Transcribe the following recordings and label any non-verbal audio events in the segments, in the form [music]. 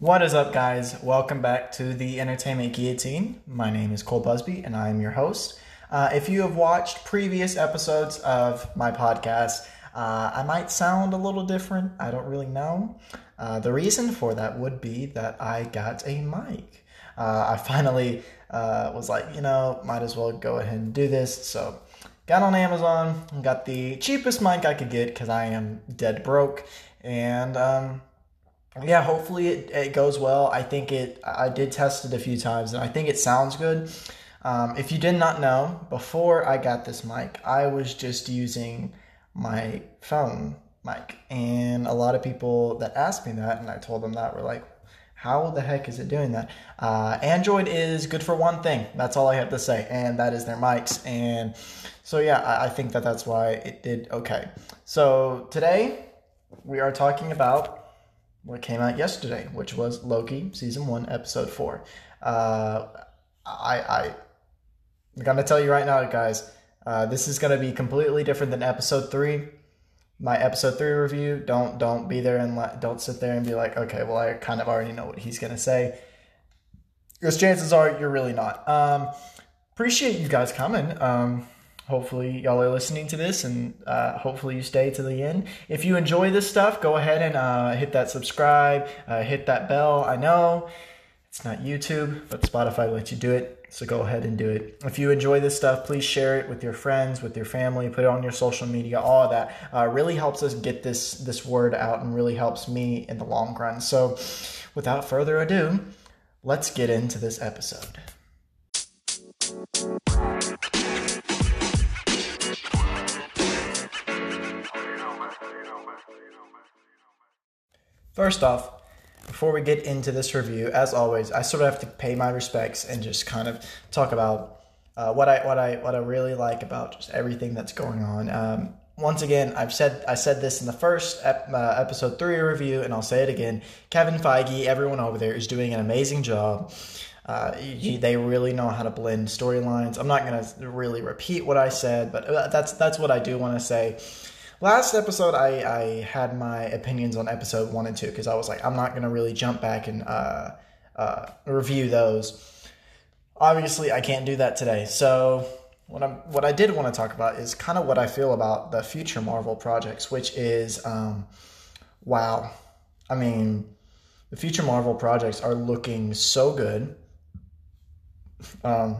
What is up, guys? Welcome back to the Entertainment Guillotine. My name is Cole Buzbee, and I'm your host. Uh, if you have watched previous episodes of my podcast, uh, I might sound a little different. I don't really know. Uh, the reason for that would be that I got a mic. Uh, I finally uh, was like, you know, might as well go ahead and do this. So, got on Amazon, got the cheapest mic I could get because I am dead broke, and um, yeah, hopefully it, it goes well. I think it. I did test it a few times, and I think it sounds good. Um, if you did not know, before I got this mic, I was just using my phone mic, and a lot of people that asked me that, and I told them that were like, "How the heck is it doing that?" Uh, Android is good for one thing. That's all I have to say, and that is their mics. And so yeah, I, I think that that's why it did okay. So today we are talking about what came out yesterday, which was Loki season one, episode four. Uh, I, I, I'm gonna tell you right now, guys. Uh, this is gonna be completely different than episode three. My episode three review. Don't don't be there and let, don't sit there and be like, okay, well, I kind of already know what he's gonna say. Because chances are you're really not. Um, appreciate you guys coming. Um, hopefully y'all are listening to this and uh, hopefully you stay to the end. If you enjoy this stuff go ahead and uh, hit that subscribe uh, hit that bell. I know it's not youtube but spotify lets you do it so go ahead and do it. If you enjoy this stuff please share it with your friends with your family put it on your social media all of that uh, really helps us get this this word out and really helps me in the long run. So without further ado let's get into this episode First off, before we get into this review, as always, I sort of have to pay my respects and just kind of talk about uh, what I what I what I really like about just everything that's going on. Um, once again, I've said I said this in the first ep, uh, episode three review, and I'll say it again. Kevin Feige, everyone over there is doing an amazing job. Uh, they really know how to blend storylines. I'm not going to really repeat what I said, but uh, that's that's what I do want to say. Last episode, I, I had my opinions on episode one and two because I was like, I'm not going to really jump back and uh, uh, review those. Obviously, I can't do that today. So, what, I'm, what I did want to talk about is kind of what I feel about the future Marvel projects, which is um, wow. I mean, the future Marvel projects are looking so good. Um,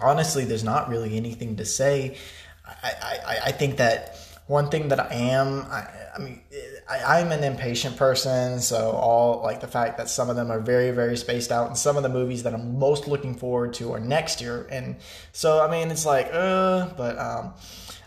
honestly, there's not really anything to say. I, I, I think that one thing that I am, I, I mean, I, am an impatient person, so all like the fact that some of them are very, very spaced out, and some of the movies that I'm most looking forward to are next year, and so I mean, it's like, uh, but um,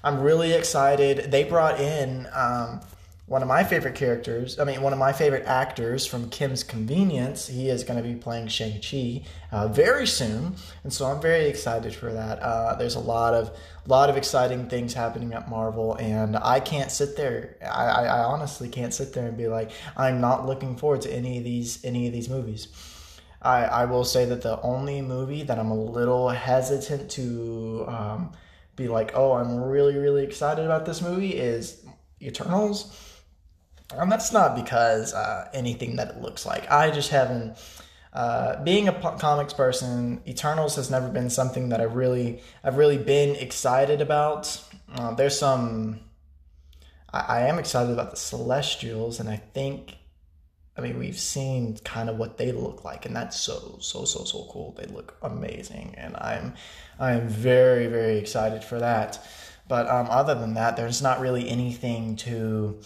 I'm really excited. They brought in um, one of my favorite characters, I mean, one of my favorite actors from Kim's Convenience. He is going to be playing Shang-Chi uh, very soon. And so I'm very excited for that. Uh, there's a lot of lot of exciting things happening at Marvel, and I can't sit there. I, I, honestly can't sit there and be like, I'm not looking forward to any of these any of these movies. I, I will say that the only movie that I'm a little hesitant to um, be like, oh, I'm really, really excited about this movie is Eternals and that's not because uh, anything that it looks like. I just haven't. Uh, being a comics person, Eternals has never been something that I've really, I've really been excited about. Uh, there's some. I, I am excited about the Celestials, and I think I mean, we've seen kind of what they look like, and that's so so so so cool. They look amazing, and I'm I'm very very excited for that. But um, other than that, there's not really anything to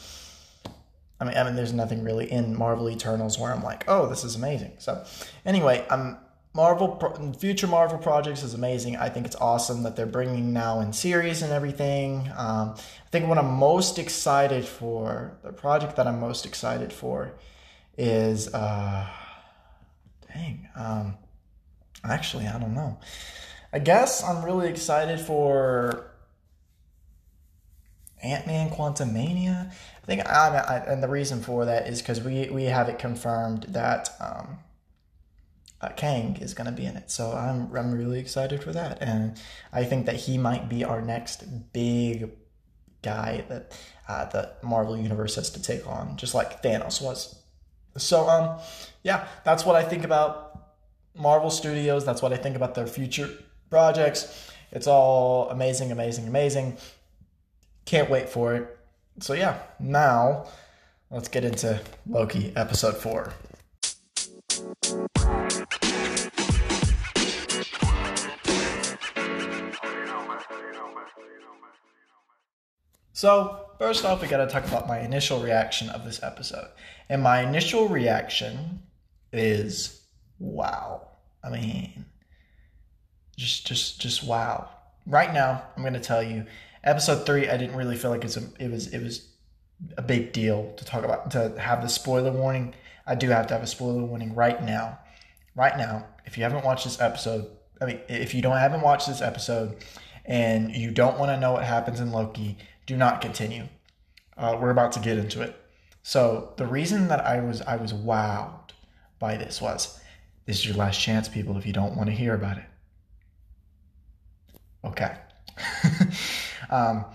I mean, I mean, there's nothing really in Marvel Eternals where I'm like, oh, this is amazing. So, anyway, um, Marvel future Marvel projects is amazing. I think it's awesome that they're bringing now in series and everything. Um, I think what I'm most excited for, the project that I'm most excited for, is uh, dang. Um, actually, I don't know. I guess I'm really excited for Ant Man Quantumania. I think, I, I, and the reason for that is because we we have it confirmed that um, uh, Kang is going to be in it. So I'm I'm really excited for that, and I think that he might be our next big guy that uh, the Marvel universe has to take on, just like Thanos was. So um, yeah, that's what I think about Marvel Studios. That's what I think about their future projects. It's all amazing, amazing, amazing. Can't wait for it. So yeah, now let's get into Loki episode four. So, first off, we got to talk about my initial reaction of this episode. And my initial reaction is wow. I mean, just just just wow. Right now, I'm to tell you episode 3 I didn't really feel like it's a, it was it was a big deal to talk about to have the spoiler warning. I do have to have a spoiler warning right now. Right now, if you haven't watched this episode, I mean, if you don't haven't watched this episode and you don't want to know what happens in Loki, do not continue. Uh, we're about to get into it. So the reason that I was I was wowed by this was this is your last chance, people. If you don't want to hear about it, okay. [laughs] um,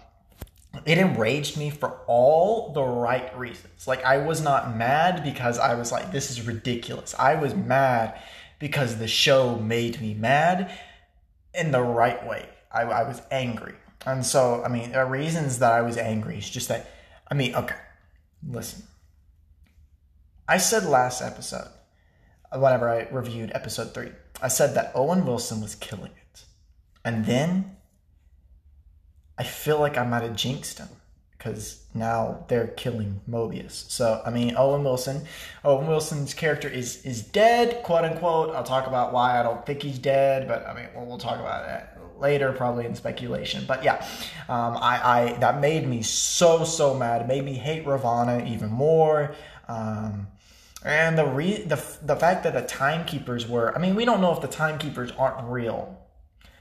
it enraged me for all the right reasons. Like I was not mad because I was like, this is ridiculous. I was mad because the show made me mad in the right way. I, I was angry. And so, I mean, the reasons that I was angry is just that, I mean, okay, listen. I said last episode, whenever I reviewed episode three, I said that Owen Wilson was killing it. And then I feel like I might have jinxed him because now they're killing Mobius. So I mean, Owen Wilson, Owen Wilson's character is is dead, quote unquote. I'll talk about why I don't think he's dead, but I mean, we'll, we'll talk about that later, probably in speculation. But yeah, um, I, I that made me so so mad. It made me hate Ravonna even more. Um, and the re the the fact that the timekeepers were, I mean, we don't know if the timekeepers aren't real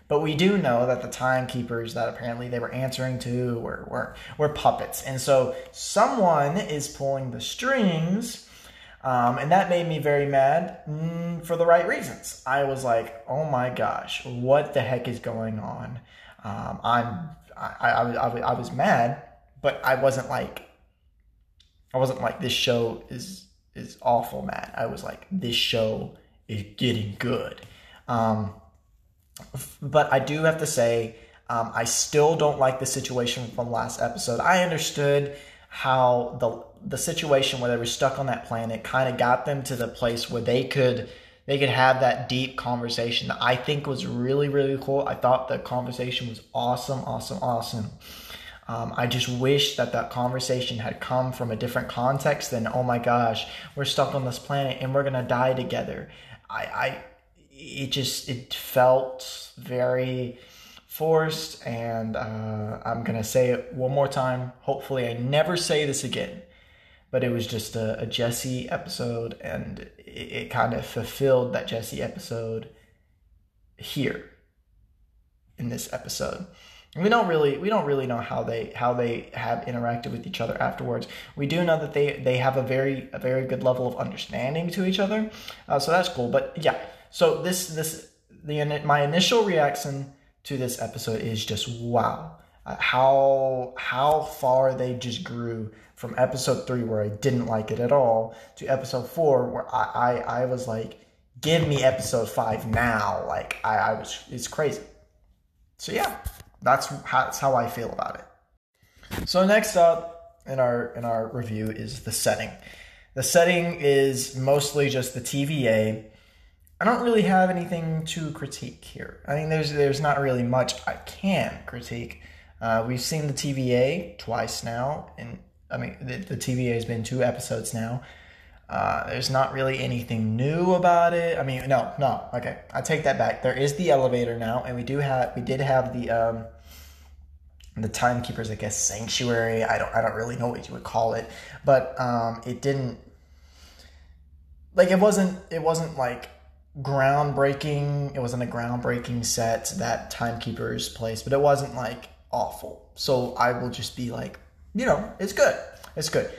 but we do know that the timekeepers that apparently they were answering to were, were, were puppets. And so someone is pulling the strings. Um, and that made me very mad mm, for the right reasons. I was like, oh my gosh, what the heck is going on? Um, I'm, I, I, I, I was mad, but I wasn't like, I wasn't like, this show is, is awful Matt. I was like, this show is getting good. Um, but I do have to say, um, I still don't like the situation from last episode. I understood how the the situation where they were stuck on that planet kind of got them to the place where they could they could have that deep conversation that I think was really really cool. I thought the conversation was awesome, awesome, awesome. Um, I just wish that that conversation had come from a different context than oh my gosh, we're stuck on this planet and we're gonna die together. I, I it just it felt very forced and uh, i'm gonna say it one more time. Hopefully i never say this again but it was just a, a jesse episode and it, it kind of fulfilled that jesse episode here in this episode. We don't really we don't really know how they how they have interacted with each other afterwards. We do know that they they have a very a very good level of understanding to each other. Uh, so that's cool but yeah so this this the my initial reaction to this episode is just wow. Uh, how how far they just grew from episode three where I didn't like it at all to episode four where I I, I was like, give me episode five now. Like I, I was it's crazy. So yeah, that's how, that's how I feel about it. So next up in our in our review is the setting. The setting is mostly just the TVA I don't really have anything to critique here. I mean, there's there's not really much I can critique. Uh, we've seen the TVA twice now, and I mean the, the TVA has been two episodes now. Uh, there's not really anything new about it. I mean, no, no. Okay, I take that back. There is the elevator now, and we do have we did have the um, the timekeepers, I guess, sanctuary. I don't I don't really know what you would call it, but um, it didn't like it wasn't it wasn't like groundbreaking. It wasn't a groundbreaking set that Timekeeper's place, but it wasn't like awful. So I will just be like, you know, it's good. It's good.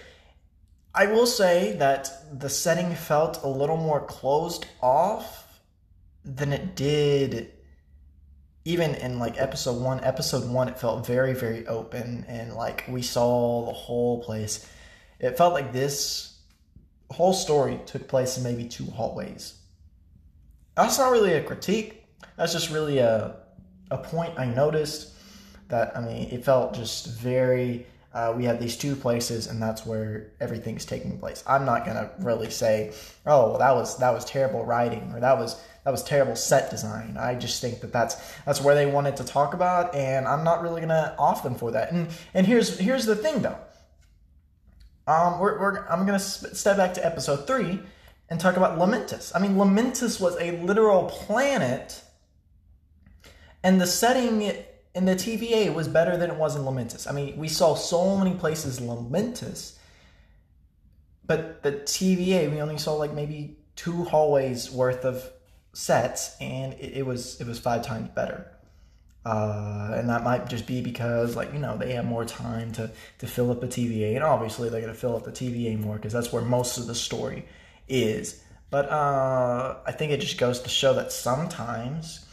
I will say that the setting felt a little more closed off than it did even in like episode one. Episode one, it felt very, very open and like we saw the whole place. It felt like this whole story took place in maybe two hallways. That's not really a critique. That's just really a a point I noticed that I mean it felt just very uh, we have these two places and that's where everything's taking place. I'm not gonna really say, oh, well, that was that was terrible writing or that was that was terrible set design. I just think that that's that's where they wanted to talk about, and I'm not really gonna off them for that. And and here's here's the thing though. Um, we're, we're I'm gonna step back to episode three and talk about Lamentis. I mean, Lamentis was a literal planet, and the setting in the TVA was better than it was in Lamentis. I mean, we saw so many places Lamentus, but the TVA we only saw like maybe two hallways worth of sets, and it, it was it was five times better. Uh, and that might just be because, like, you know, they have more time to, to fill up the TVA. And obviously, they're to fill up the TVA more because that's where most of the story is. But uh, I think it just goes to show that sometimes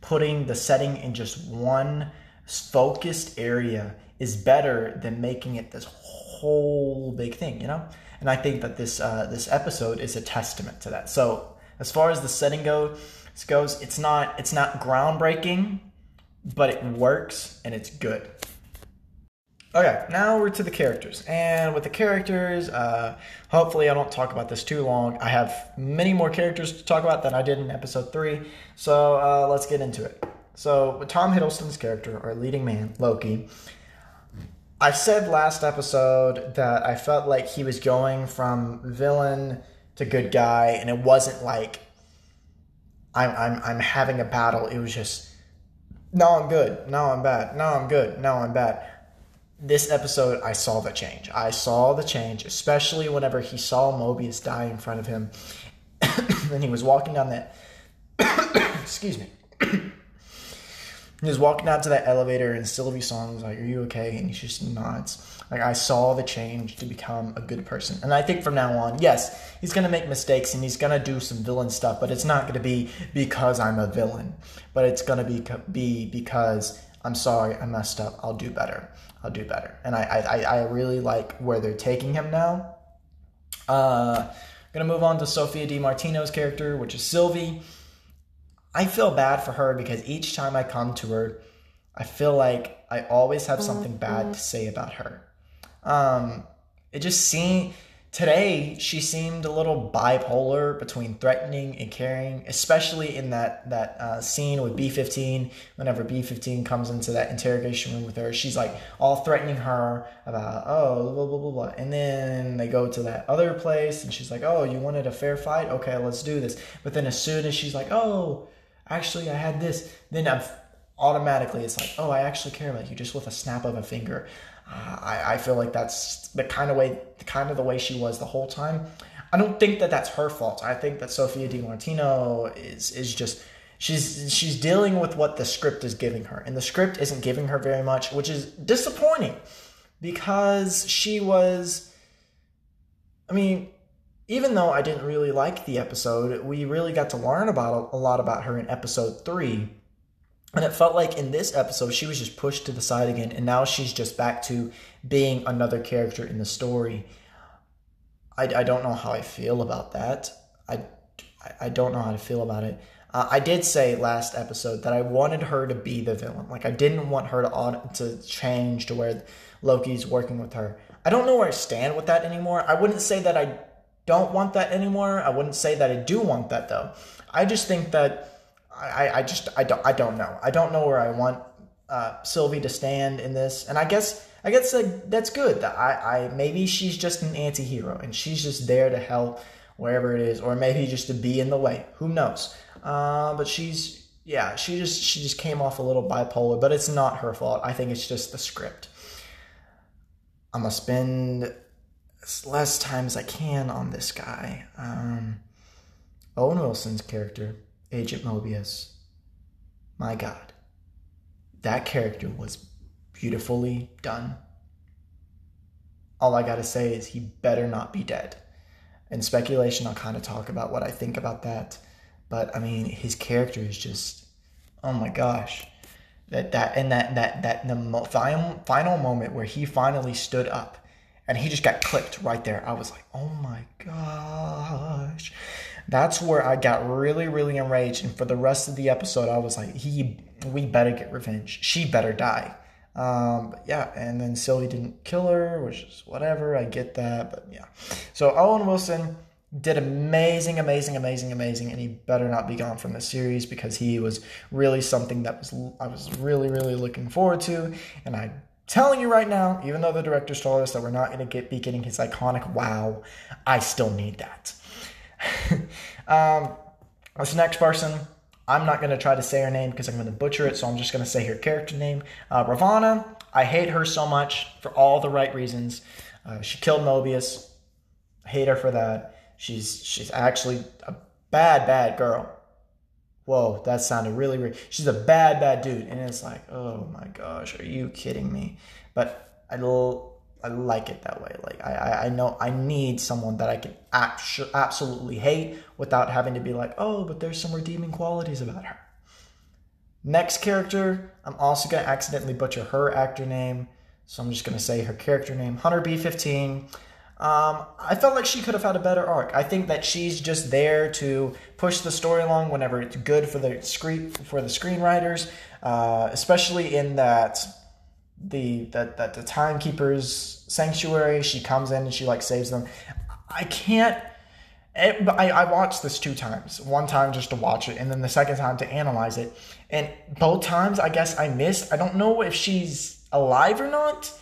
putting the setting in just one focused area is better than making it this whole big thing, you know? And I think that this uh, this episode is a testament to that. So as far as the setting goes, goes, it's not it's not groundbreaking, but it works and it's good. Okay, now we're to the characters. And with the characters, uh, hopefully I don't talk about this too long. I have many more characters to talk about than I did in episode 3. So uh, let's get into it. So, with Tom Hiddleston's character, our leading man, Loki, I said last episode that I felt like he was going from villain to good guy, and it wasn't like I'm I'm I'm having a battle. It was just no, I'm good. No, I'm bad. No, I'm good. No, I'm bad. This episode, I saw the change. I saw the change, especially whenever he saw Mobius die in front of him, [coughs] and he was walking down that. [coughs] excuse me. [coughs] he was walking out to that elevator, and Sylvie Song was like, "Are you okay?" And he just nods. Like I saw the change to become a good person. And I think from now on, yes, he's going to make mistakes and he's going to do some villain stuff, but it's not going to be because I'm a villain, but it's going to be be because I'm sorry, I messed up. I'll do better. I'll do better. And I I, I really like where they're taking him now. Uh I'm going to move on to Sophia Di Martino's character, which is Sylvie. I feel bad for her because each time I come to her, I feel like I always have something bad to say about her. Um, it just seemed today she seemed a little bipolar between threatening and caring, especially in that that uh, scene with B15. Whenever B15 comes into that interrogation room with her, she's like all threatening her about oh blah blah blah blah, and then they go to that other place and she's like oh you wanted a fair fight okay let's do this. But then as soon as she's like oh actually I had this, then I've automatically it's like oh I actually care about you just with a snap of a finger. I, I feel like that's the kind of way, the kind of the way she was the whole time. I don't think that that's her fault. I think that Sophia Di Martino is is just she's she's dealing with what the script is giving her, and the script isn't giving her very much, which is disappointing because she was. I mean, even though I didn't really like the episode, we really got to learn about a lot about her in episode three and it felt like in this episode, she was just pushed to the side again, and now she's just back to being another character in the story. I, I don't know how I feel about that. I, I don't know how to feel about it. Uh, I did say last episode that I wanted her to be the villain. Like I didn't want her to to change to where Loki's working with her. I don't know where I stand with that anymore. I wouldn't say that I don't want that anymore. I wouldn't say that I do want that though. I just think that I, I just I don't I don't know. I don't know where I want uh, Sylvie to stand in this, and I guess I guess that, that's good. That I, I maybe she's just an anti-hero and she's just there to help wherever it is, or maybe just to be in the way. Who knows? Uh, but she's yeah, she just she just came off a little bipolar, but it's not her fault. I think it's just the script. I'm gonna spend as less time as I can on this guy. Um, Owen Wilson's character Agent Mobius. My God, that character was beautifully done. All I gotta say is he better not be dead. In speculation, I'll kind of talk about what I think about that. But I mean, his character is just, oh my gosh, that that and that that that the final final moment where he finally stood up and he just got clipped right there. I was like, oh my gosh. That's where I got really, really enraged. And for the rest of the episode, I was like, he, we better get revenge. She better die. Um, yeah, and then Sylvie didn't kill her, which is whatever. I get that, but yeah. So Owen Wilson did amazing, amazing, amazing, amazing, and he better not be gone from the series because he was really something that was I was really, really looking forward to, and I am telling you right now, even though the directors told us that we're not going to get be getting his iconic wow, I still need that. Um, this next person, I'm not going to try to say her name because I'm going to butcher it, so I'm just going to say her character name. Uh, Ravonna, I hate her so much for all the right reasons. Uh, she killed Mobius. Hate her for that. She's she's actually a bad, bad girl. Whoa, that sounded really weird. She's a bad, bad dude. And it's like, oh my gosh, are you kidding me? But I, I like it that way. Like, I, I know I need someone that I can absolutely hate without having to be like, oh, but there's some redeeming qualities about her. Next character, I'm also to accidentally butcher her actor name. So I'm just to say her character name Hunter B15. Um, I felt like she could have had a better arc. I think that she's just there to push the story along whenever it's good for the screen for the screenwriters, uh, especially in that the that that the timekeepers sanctuary. She comes in and she like saves them. I can't. It, I, I watched this two times. One time just to watch it, and then the second time to analyze it. And both times, I guess I missed. I don't know if she's alive or not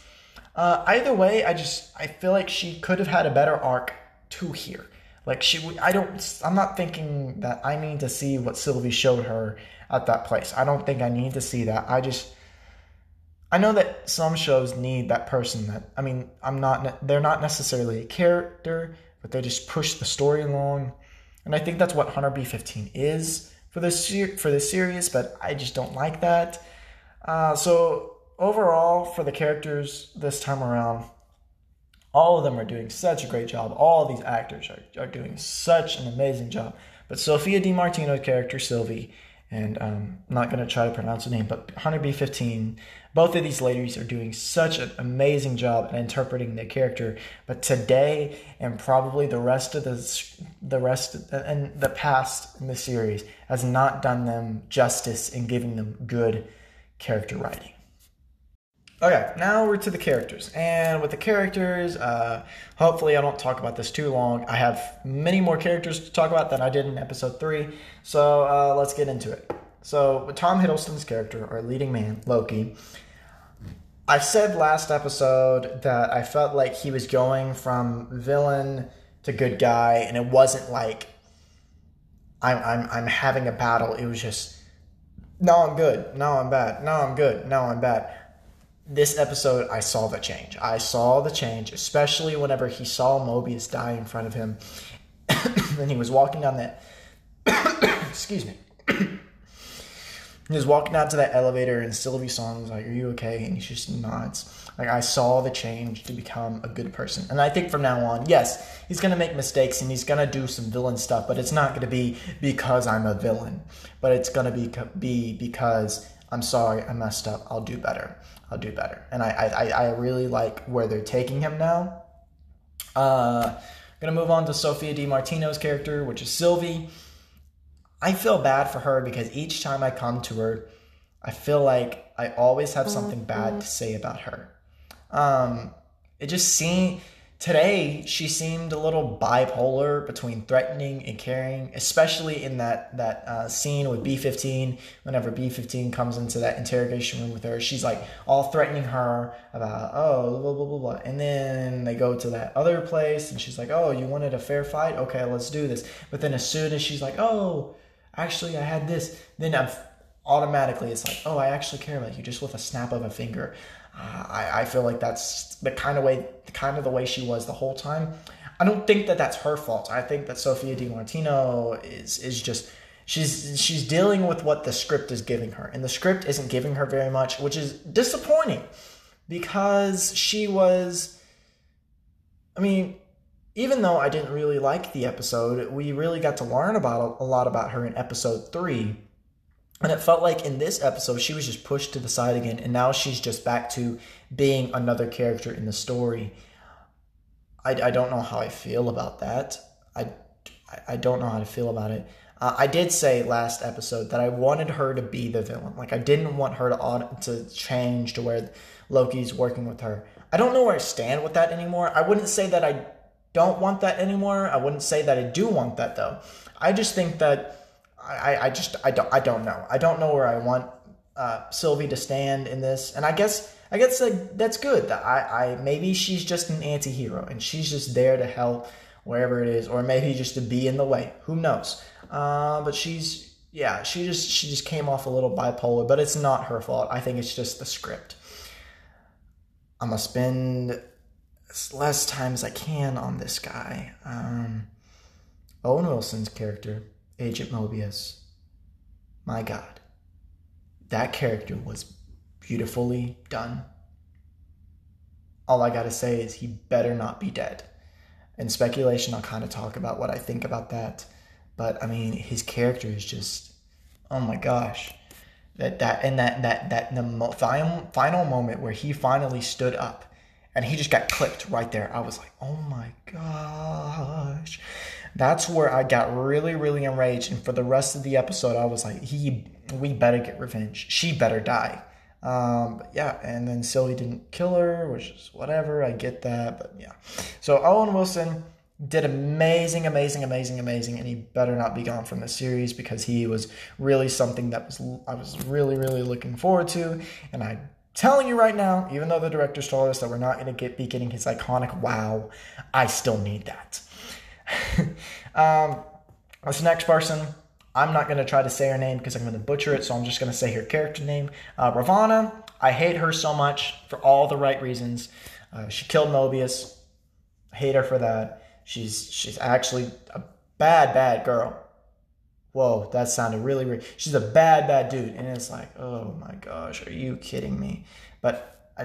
uh, either way, I just I feel like she could have had a better arc to here. Like she, I don't. I'm not thinking that I need to see what Sylvie showed her at that place. I don't think I need to see that. I just, I know that some shows need that person. That I mean, I'm not. They're not necessarily a character, but they just push the story along, and I think that's what Hunter B15 is for this for this series. But I just don't like that. Uh, so overall, for the characters this time around, all of them are doing such a great job. All these actors are, are doing such an amazing job. But Sophia Di Martino's character, Sylvie, and um, I'm not going to try to pronounce the name, but Hunter B15, both of these ladies are doing such an amazing job at interpreting their character. But today, and probably the rest of the the rest and the past in the series has not done them justice in giving them good character writing. Okay, now we're to the characters. And with the characters, uh, hopefully I don't talk about this too long. I have many more characters to talk about than I did in episode 3. So uh, let's get into it. So, with Tom Hiddleston's character, our leading man, Loki, I said last episode that I felt like he was going from villain to good guy, and it wasn't like I'm, I'm, I'm having a battle. It was just, no, I'm good. No, I'm bad. No, I'm good. No, I'm bad this episode, I saw the change. I saw the change, especially whenever he saw Mobius die in front of him, [coughs] and he was walking down that. [coughs] excuse me. He was walking out to that elevator, and Sylvie Song was like, "Are you okay?" And he just nods. Like I saw the change to become a good person, and I think from now on, yes, he's gonna make mistakes and he's gonna do some villain stuff, but it's not gonna be because I'm a villain, but it's gonna be be because I'm sorry, I messed up. I'll do better. I'll do better. And I, I, I really like where they're taking him now. Uh, gonna move on to Sophia Di Martino's character, which is Sylvie. I feel bad for her because each time I come to her, I feel like I always have something bad to say about her. Um, it just seemed today she seemed a little bipolar between threatening and caring especially in that that uh, scene with b15 whenever b15 comes into that interrogation room with her she's like all threatening her about oh blah blah blah blah. And then they go to that other place and she's like oh you wanted a fair fight? Okay let's do this. But then as soon as she's like oh actually i had this then i'm automatically it's like oh i actually care about you just with a snap of a finger uh, I, I feel like that's the kind of way, the kind of the way she was the whole time. I don't think that that's her fault. I think that Sofia Sophia Di Martino is is just she's she's dealing with what the script is giving her, and the script isn't giving her very much, which is disappointing because she was. I mean, even though I didn't really like the episode, we really got to learn about a lot about her in episode three and it felt like in this episode, she was just pushed to the side again, and now she's just back to being another character in the story. I, I don't know how I feel about that. I, I don't know how to feel about it. Uh, I did say last episode that I wanted her to be the villain. Like I didn't want her to to change to where Loki's working with her. I don't know where I stand with that anymore. I wouldn't say that I don't want that anymore. I wouldn't say that I do want that though. I just think that I, I just I don't I don't know. I don't know where I want uh, Sylvie to stand in this, and I guess I guess like, that's good. That I, I maybe she's just an anti-hero and she's just there to help wherever it is, or maybe just to be in the way. Who knows? Uh, but she's yeah, she just she just came off a little bipolar, but it's not her fault. I think it's just the script. I'm gonna spend as less time as I can on this guy. Um, Owen Wilson's character, Agent Mobius. My God, that character was beautifully done. All I gotta say is he better not be dead. In speculation, I'll kind of talk about what I think about that. But I mean, his character is just, oh my gosh, that that and that that that the final final moment where he finally stood up, and he just got clipped right there. I was like, oh my gosh, that's where I got really really enraged. And for the rest of the episode, I was like, he, we better get revenge. She better die. Um, but yeah, and then Sylvie didn't kill her, which is whatever. I get that, but yeah. So Owen Wilson did amazing, amazing, amazing, amazing, and he better not be gone from the series because he was really something that was I was really, really looking forward to, and I'm telling you right now, even though the directors told us that we're not going to get be getting his iconic wow, I still need that. [laughs] um, this next person I'm not going to try to say her name because I'm going to butcher it, so I'm just going to say her character name. Uh, Ravonna, I hate her so much for all the right reasons. Uh, she killed Mobius. I hate her for that. She's she's actually a bad, bad girl. Whoa, that sounded really weird. She's a bad, bad dude. And it's like, oh my gosh, are you kidding me? But I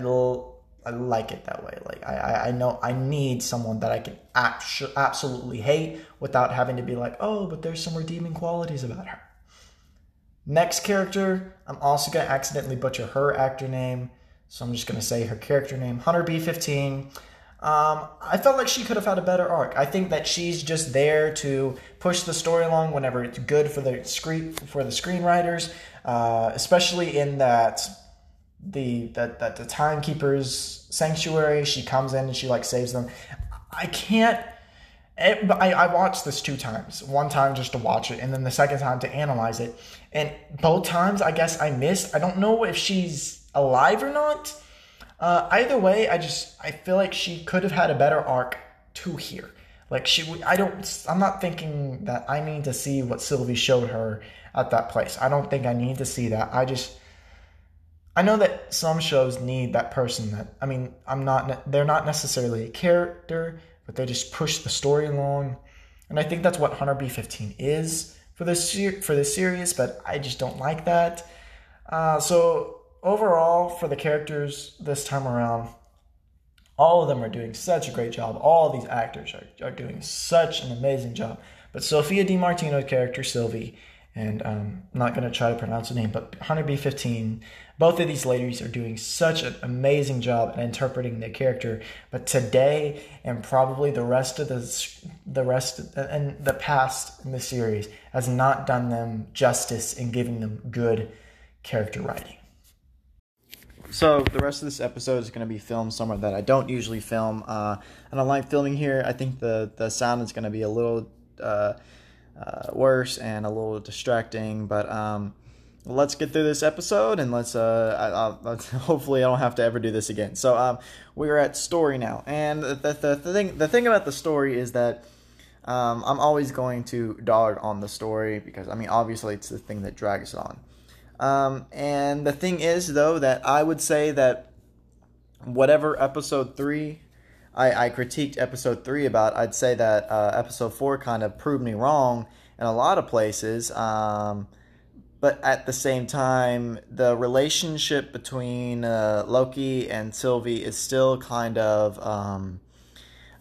I like it that way. Like I, I know I need someone that I can absolutely hate without having to be like, oh, but there's some redeeming qualities about her. Next character, I'm also gonna accidentally butcher her actor name, so I'm just gonna say her character name, Hunter B15. Um, I felt like she could have had a better arc. I think that she's just there to push the story along whenever it's good for the screen for the screenwriters, uh, especially in that the that that the timekeeper's sanctuary. She comes in and she like saves them. I can't. It, I, I watched this two times. One time just to watch it, and then the second time to analyze it. And both times, I guess I missed. I don't know if she's alive or not. Uh, either way, I just I feel like she could have had a better arc to here. Like she, I don't. I'm not thinking that I need to see what Sylvie showed her at that place. I don't think I need to see that. I just I know that some shows need that person that I mean, I'm not they're not necessarily a character, but they just push the story along. And I think that's what Hunter B15 is for this for this series, but I just don't like that. Uh, so overall, for the characters this time around, all of them are doing such a great job. All these actors are, are doing such an amazing job. But Sophia Di Martino's character Sylvie, and um, I'm not going to try to pronounce the name, but Hunter B15 both of these ladies are doing such an amazing job at interpreting the character, but today and probably the rest of the the rest and the past in the series has not done them justice in giving them good character writing. So the rest of this episode is going to be filmed somewhere that I don't usually film. Uh, I don't like filming here. I think the the sound is going to be a little uh, uh, worse and a little distracting, but um, let's get through this episode and let's uh I, I, [laughs] hopefully I don't have to ever do this again. So um we're at story now, and the the, the thing the thing about the story is that um I'm always going to dog on the story because I mean obviously it's the thing that drags it on. Um and the thing is though that I would say that whatever episode three I, I critiqued episode three about, I'd say that uh, episode four kind of proved me wrong in a lot of places. Um, but at the same time, the relationship between uh, Loki and Sylvie is still kind of um,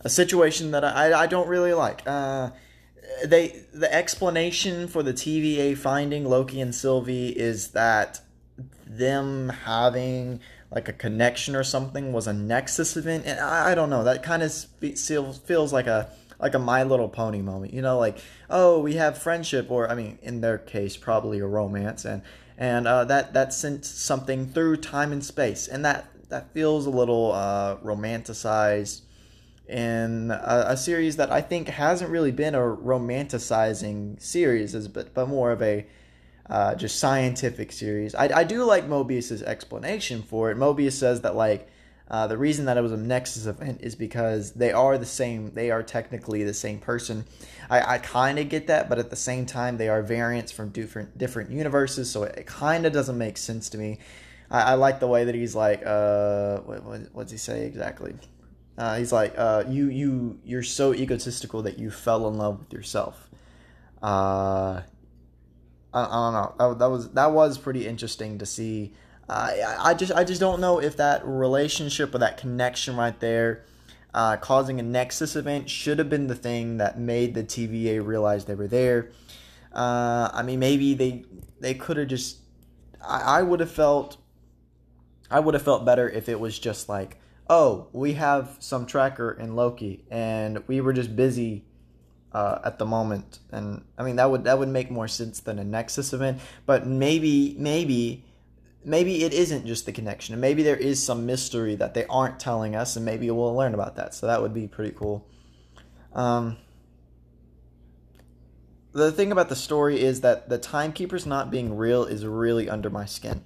a situation that I, I don't really like. Uh, they the explanation for the TVA finding Loki and Sylvie is that them having like a connection or something was a Nexus event, and I, I don't know. That kind of feels feels like a like a My Little Pony moment. You know, like oh, we have friendship, or I mean, in their case, probably a romance, and and uh, that that sent something through time and space, and that that feels a little uh, romanticized in a, a, series that I think hasn't really been a romanticizing series, but but more of a uh, just scientific series. I, I do like Mobius's explanation for it. Mobius says that like uh, the reason that it was a Nexus event is because they are the same. They are technically the same person. I, I kind of get that, but at the same time, they are variants from different different universes, so it, it kind of doesn't make sense to me. I, I, like the way that he's like, uh, what, what, what's he say exactly? Uh, he's like, uh, you you you're so egotistical that you fell in love with yourself. Uh, I, I don't know. That, that, was that was pretty interesting to see. I I just I just don't know if that relationship or that connection right there, uh, causing a Nexus event, should have been the thing that made the TVA realize they were there. Uh, I mean, maybe they they could have just. I, I would have felt. I would have felt better if it was just like oh, we have some tracker in Loki, and we were just busy uh, at the moment. And I mean, that would that would make more sense than a Nexus event. But maybe, maybe, maybe it isn't just the connection, and maybe there is some mystery that they aren't telling us, and maybe we'll learn about that. So that would be pretty cool. Um, the thing about the story is that the timekeepers not being real is really under my skin.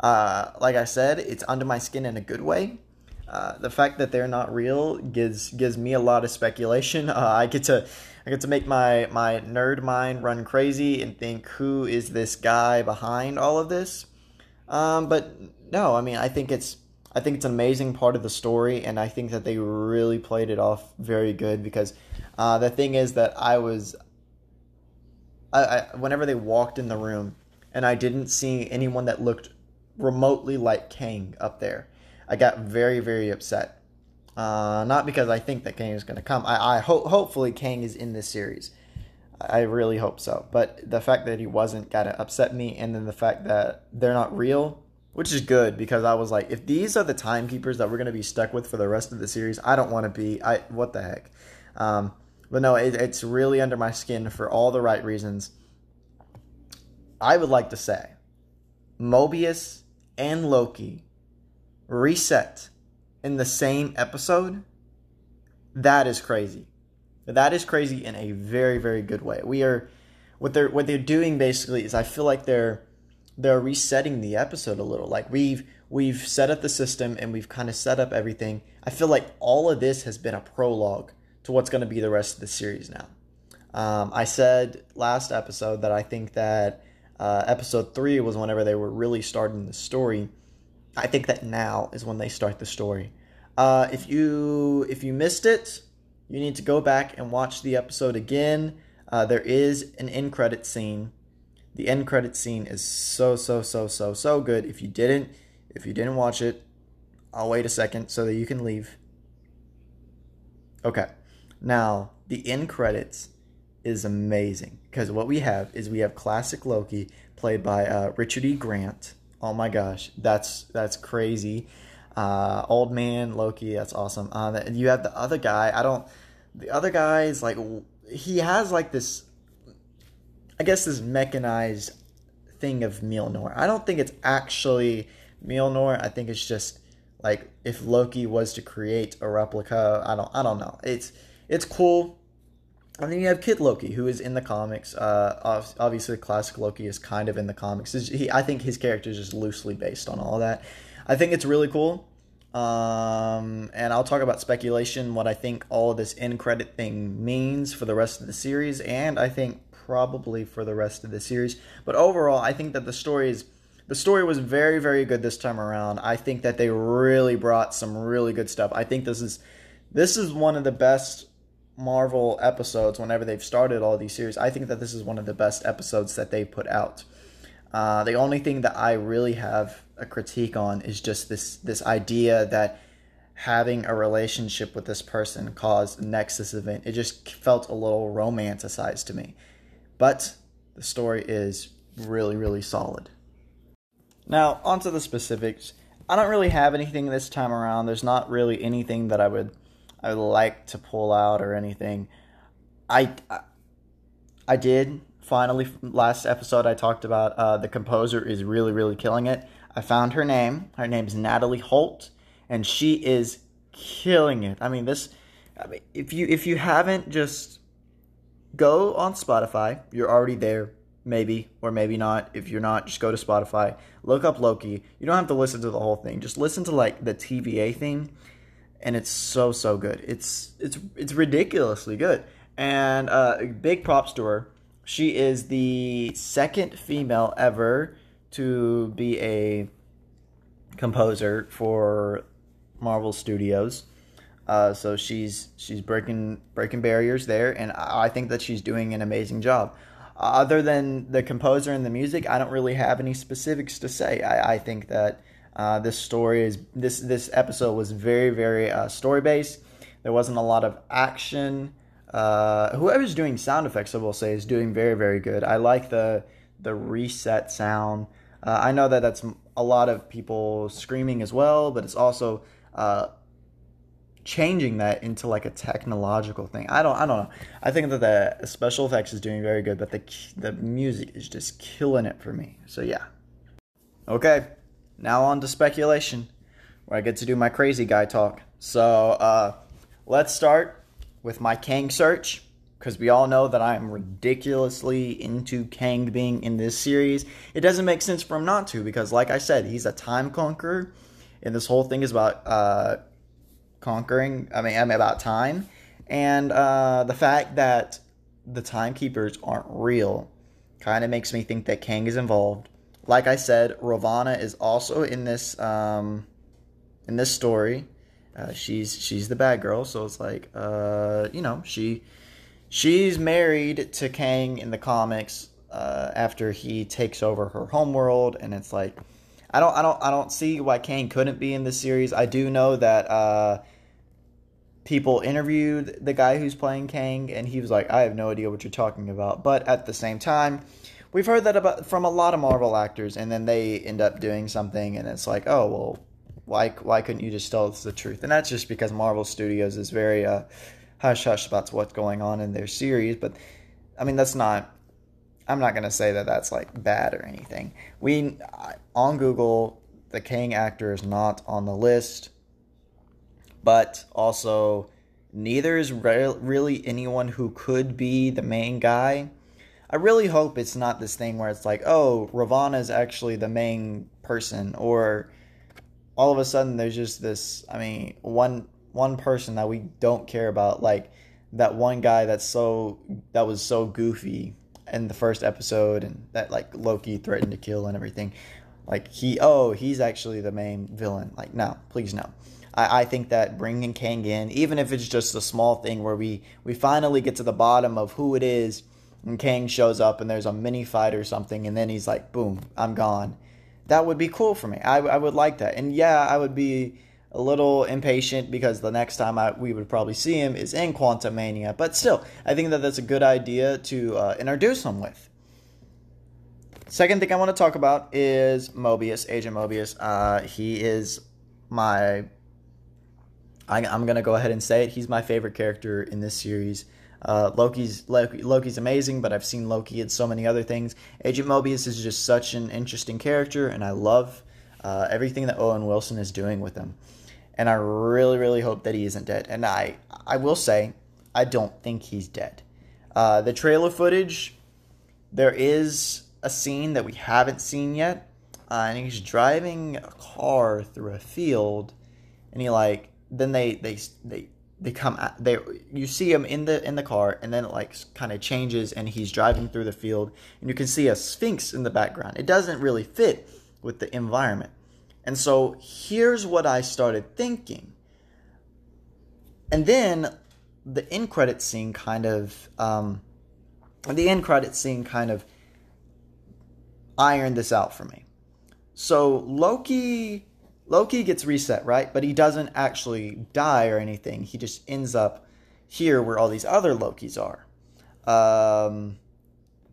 Uh, like I said, it's under my skin in a good way uh, the fact that they're not real gives gives me a lot of speculation. [laughs] Uh, I get to I get to make my my nerd mind run crazy and think who is this guy behind all of this. Um, but no, I mean I think it's I think it's an amazing part of the story, and I think that they really played it off very good because uh, the thing is that I was I, I whenever they walked in the room and I didn't see anyone that looked remotely like Kang up there. I got very, very upset. Uh, not because I think that Kang is going to come. I, I hope, hopefully, Kang is in this series. I really hope so. But the fact that he wasn't kind of upset me, and then the fact that they're not real, which is good because I was like, if these are the timekeepers that we're going to be stuck with for the rest of the series, I don't want to be. I what the heck. Um, but no, it, it's really under my skin for all the right reasons. I would like to say, Mobius and Loki reset in the same episode, that is crazy. That is crazy in a very very good way. We are what they're what they're doing basically is I feel like they're they're resetting the episode a little. Like we've we've set up the system and we've kind of set up everything. I feel like all of this has been a prologue to what's going to be the rest of the series now. Um, I said last episode that I think that uh, episode three was whenever they were really starting the story. I think that now is when they start the story. Uh, if you if you missed it, you need to go back and watch the episode again. Uh, there is an end credit scene. The end credit scene is so so so so so good. If you didn't if you didn't watch it, I'll wait a second so that you can leave. Okay. Now, the end credits is amazing because what we have is we have classic Loki played by uh, Richard E. Grant Oh my gosh, that's that's crazy. Uh, old man Loki, that's awesome. Uh, you have the other guy. I don't. The other guy is like he has like this. I guess this mechanized thing of Mjolnir. I don't think it's actually Mjolnir. I think it's just like if Loki was to create a replica. I don't. I don't know. It's it's cool. And then you have Kid Loki, who is in the comics. Uh, obviously, classic Loki is kind of in the comics. He, I think his character is just loosely based on all that. I think it's really cool. Um, and I'll talk about speculation, what I think all of this end credit thing means for the rest of the series, and I think probably for the rest of the series. But overall, I think that the story is the story was very, very good this time around. I think that they really brought some really good stuff. I think this is this is one of the best Marvel episodes whenever they've started all these series. I think that this is one of the best episodes that they put out. Uh, the only thing that I really have a critique on is just this this idea that having a relationship with this person caused Nexus event. It just felt a little romanticized to me. But the story is really, really solid. Now, onto the specifics. I don't really have anything this time around. There's not really anything that I would I would like to pull out or anything. I I, did finally last episode I talked about uh, the composer is really really killing it. I found her name. Her name is Natalie Holt, and she is killing it. I mean this. I mean, if you if you haven't just go on Spotify, you're already there maybe or maybe not. If you're not, just go to Spotify, look up Loki. You don't have to listen to the whole thing. Just listen to like the TVA thing, and it's so so good. It's it's it's ridiculously good. And uh, big props to her. She is the second female ever to be a composer for Marvel Studios. Uh, so she's she's breaking breaking barriers there, and I think that she's doing an amazing job other than the composer and the music, I don't really have any specifics to say. I, I think that uh, this story is this this episode was very very uh, story based. There wasn't a lot of action. Uh, whoever's doing sound effects, I will say, is doing very very good. I like the the reset sound. Uh, I know that that's a lot of people screaming as well, but it's also uh, changing that into like a technological thing. I don't I don't know. I think that the special effects is doing very good, but the the music is just killing it for me. So yeah. Okay. Now on to speculation where I get to do my crazy guy talk. So, uh let's start with my Kang search because we all know that I'm ridiculously into Kang being in this series. It doesn't make sense for him not to because like I said, he's a time conqueror and this whole thing is about uh conquering. I mean, I mean about time, and uh, the fact that the timekeepers aren't real kind of makes me think that Kang is involved. Like I said, Ravonna is also in this um, in this story. Uh, she's she's the bad girl, so it's like uh, you know she she's married to Kang in the comics uh, after he takes over her homeworld, and it's like I don't I don't I don't see why Kang couldn't be in this series. I do know that uh, people interviewed the guy who's playing Kang, and he was like, "I have no idea what you're talking about." But at the same time, we've heard that about from a lot of Marvel actors, and then they end up doing something, and it's like, "Oh well, why why couldn't you just tell us the truth?" And that's just because Marvel Studios is very uh, hush hush about what's going on in their series. But I mean, that's not I'm not gonna say that that's like bad or anything. We on Google, the Kang actor is not on the list, but also neither is re- really anyone who could be the main guy. I really hope it's not this thing where it's like, oh, Ravonna is actually the main person, or all of a sudden there's just this. I mean, one one person that we don't care about, like that one guy that's so that was so goofy in the first episode and that like Loki threatened to kill and everything. Like he, oh, he's actually the main villain. Like no, please no. I, I think that bringing Kang in, even if it's just a small thing where we we finally get to the bottom of who it is, and Kang shows up and there's a mini fight or something, and then he's like, boom, I'm gone. That would be cool for me. I, I would like that. And yeah, I would be a little impatient because the next time I, we would probably see him is in Quantumania. But still, I think that that's a good idea to uh, introduce him with. Second thing I want to talk about is Mobius, Agent Mobius. Uh, he is my. I, am gonna go ahead and say it. He's my favorite character in this series. Uh, Loki's Loki, Loki's amazing, but I've seen Loki in so many other things. Agent Mobius is just such an interesting character, and I love uh, everything that Owen Wilson is doing with him and I really, really hope that he isn't dead. And I, I will say, I don't think he's dead. Uh, the trailer footage, there is a scene that we haven't seen yet, uh, and he's driving a car through a field, and he like then they they they they come they you see him in the in the car and then it like kind of changes and he's driving through the field and you can see a sphinx in the background it doesn't really fit with the environment and so here's what I started thinking. And then the end credit scene kind of, um, the end credit scene kind of ironed this out for me. So Loki, Loki gets reset, right? But he doesn't actually die or anything. He just ends up here where all these other Lokis are. Um,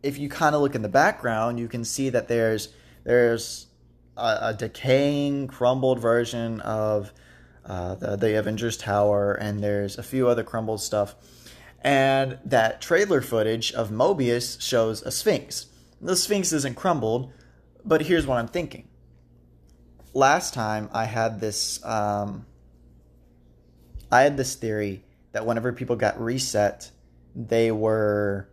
if you kind of look in the background, you can see that there's there's a, a decaying, crumbled version of uh, the, the Avengers Tower, and there's a few other crumbled stuff. And that trailer footage of Mobius shows a Sphinx. The Sphinx isn't crumbled, but here's what I'm thinking. Last time I had this, um, I had this theory that whenever people got reset, they were.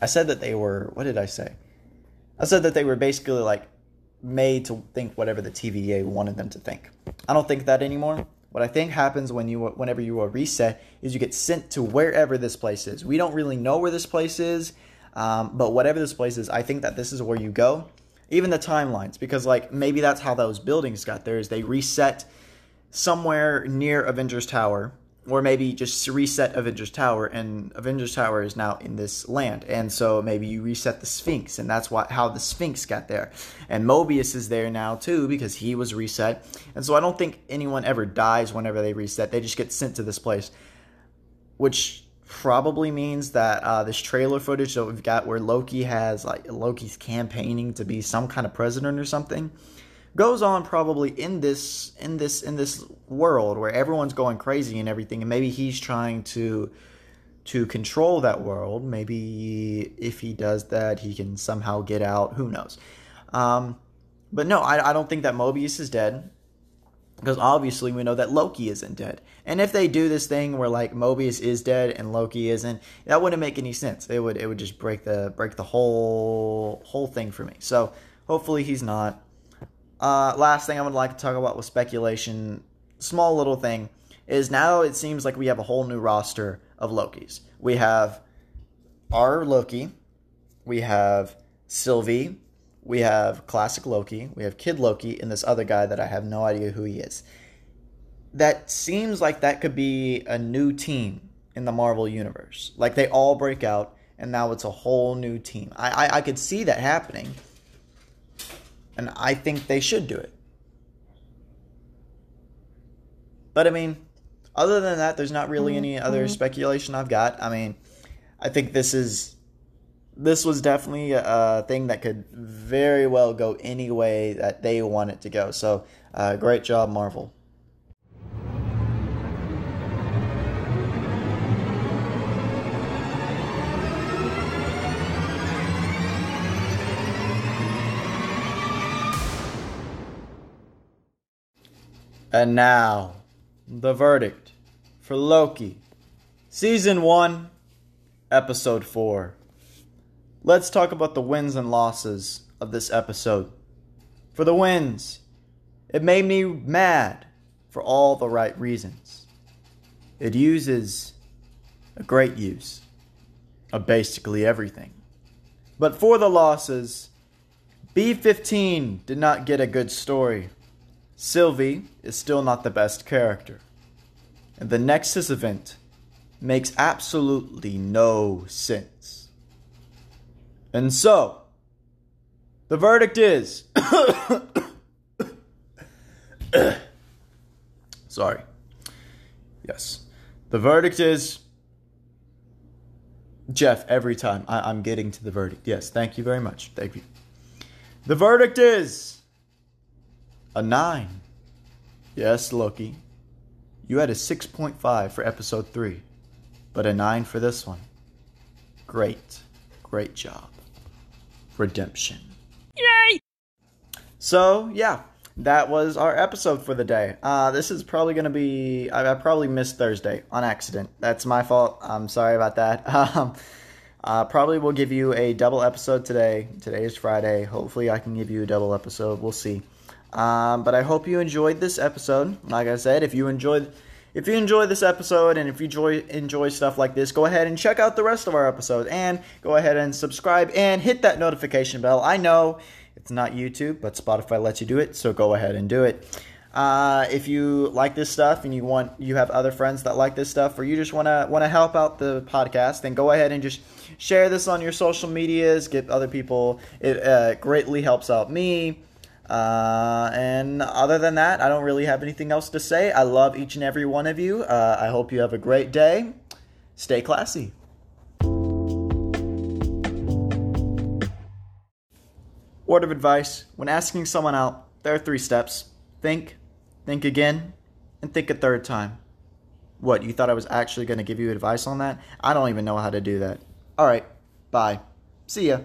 I said that they were. What did I say? I said that they were basically like made to think whatever the TVA wanted them to think. I don't think that anymore. What I think happens when you whenever you are reset is you get sent to wherever this place is. We don't really know where this place is, um, but whatever this place is, I think that this is where you go. Even the timelines, because like maybe that's how those buildings got there. Is they reset somewhere near Avengers Tower, or maybe just reset Avengers Tower, and Avengers Tower is now in this land, and so maybe you reset the Sphinx, and that's what how the Sphinx got there, and Mobius is there now too because he was reset, and so I don't think anyone ever dies whenever they reset; they just get sent to this place, which probably means that uh, this trailer footage that we've got where Loki has like Loki's campaigning to be some kind of president or something goes on probably in this in this in this world where everyone's going crazy and everything and maybe he's trying to to control that world. Maybe if he does that he can somehow get out. Who knows? Um, but no I, I don't think that mobius is dead because obviously we know that loki isn't dead. And if they do this thing where like mobius is dead and loki isn't that wouldn't make any sense. It would it would just break the break the whole whole thing for me. So hopefully he's not. Uh, last thing I would like to talk about with speculation, small little thing, is now it seems like we have a whole new roster of Lokis. We have our Loki, we have Sylvie, we have classic Loki, we have Kid Loki, and this other guy that I have no idea who he is. That seems like that could be a new team in the Marvel universe. Like they all break out, and now it's a whole new team. I I, I could see that happening and I think they should do it. But I mean, other than that, there's not really any other Mm-hmm. speculation I've got. I mean, I think this is this was definitely a thing that could very well go any way that they want it to go. So, uh, great job, Marvel. And now, the verdict for Loki, Season 1, Episode 4. Let's talk about the wins and losses of this episode. For the wins, it made me mad for all the right reasons. It uses a great use of basically everything. But for the losses, B15 did not get a good story. Sylvie is still not the best character. And the Nexus event makes absolutely no sense. And so, the verdict is. [coughs] Sorry. Yes. The verdict is. Jeff, every time I- I'm getting to the verdict. Yes, thank you very much. Thank you. The verdict is. A 9. Yes, Loki. You had a 6.5 for episode 3, but a 9 for this one. Great. Great job. Redemption. Yay! So, yeah, that was our episode for the day. Uh, this is probably going to be. I, I probably missed Thursday on accident. That's my fault. I'm sorry about that. [laughs] Um, uh, probably will give you a double episode today. Today is Friday. Hopefully, I can give you a double episode. We'll see. Um, but I hope you enjoyed this episode. Like I said, if you enjoyed. If you enjoy this episode and if you enjoy enjoy stuff like this, go ahead and check out the rest of our episodes and go ahead and subscribe and hit that notification bell. I know it's not YouTube, but Spotify lets you do it, so go ahead and do it. Uh, if you like this stuff and you want you have other friends that like this stuff, or you just wanna wanna help out the podcast, then go ahead and just share this on your social medias. Get other people. It uh, greatly helps out me. Uh, and other than that, I don't really have anything else to say. I love each and every one of you. Uh, I hope you have a great day. Stay classy. Word of advice when asking someone out, there are three steps think, think again, and think a third time. What, you thought I was actually going to give you advice on that? I don't even know how to do that. All right, bye. See ya.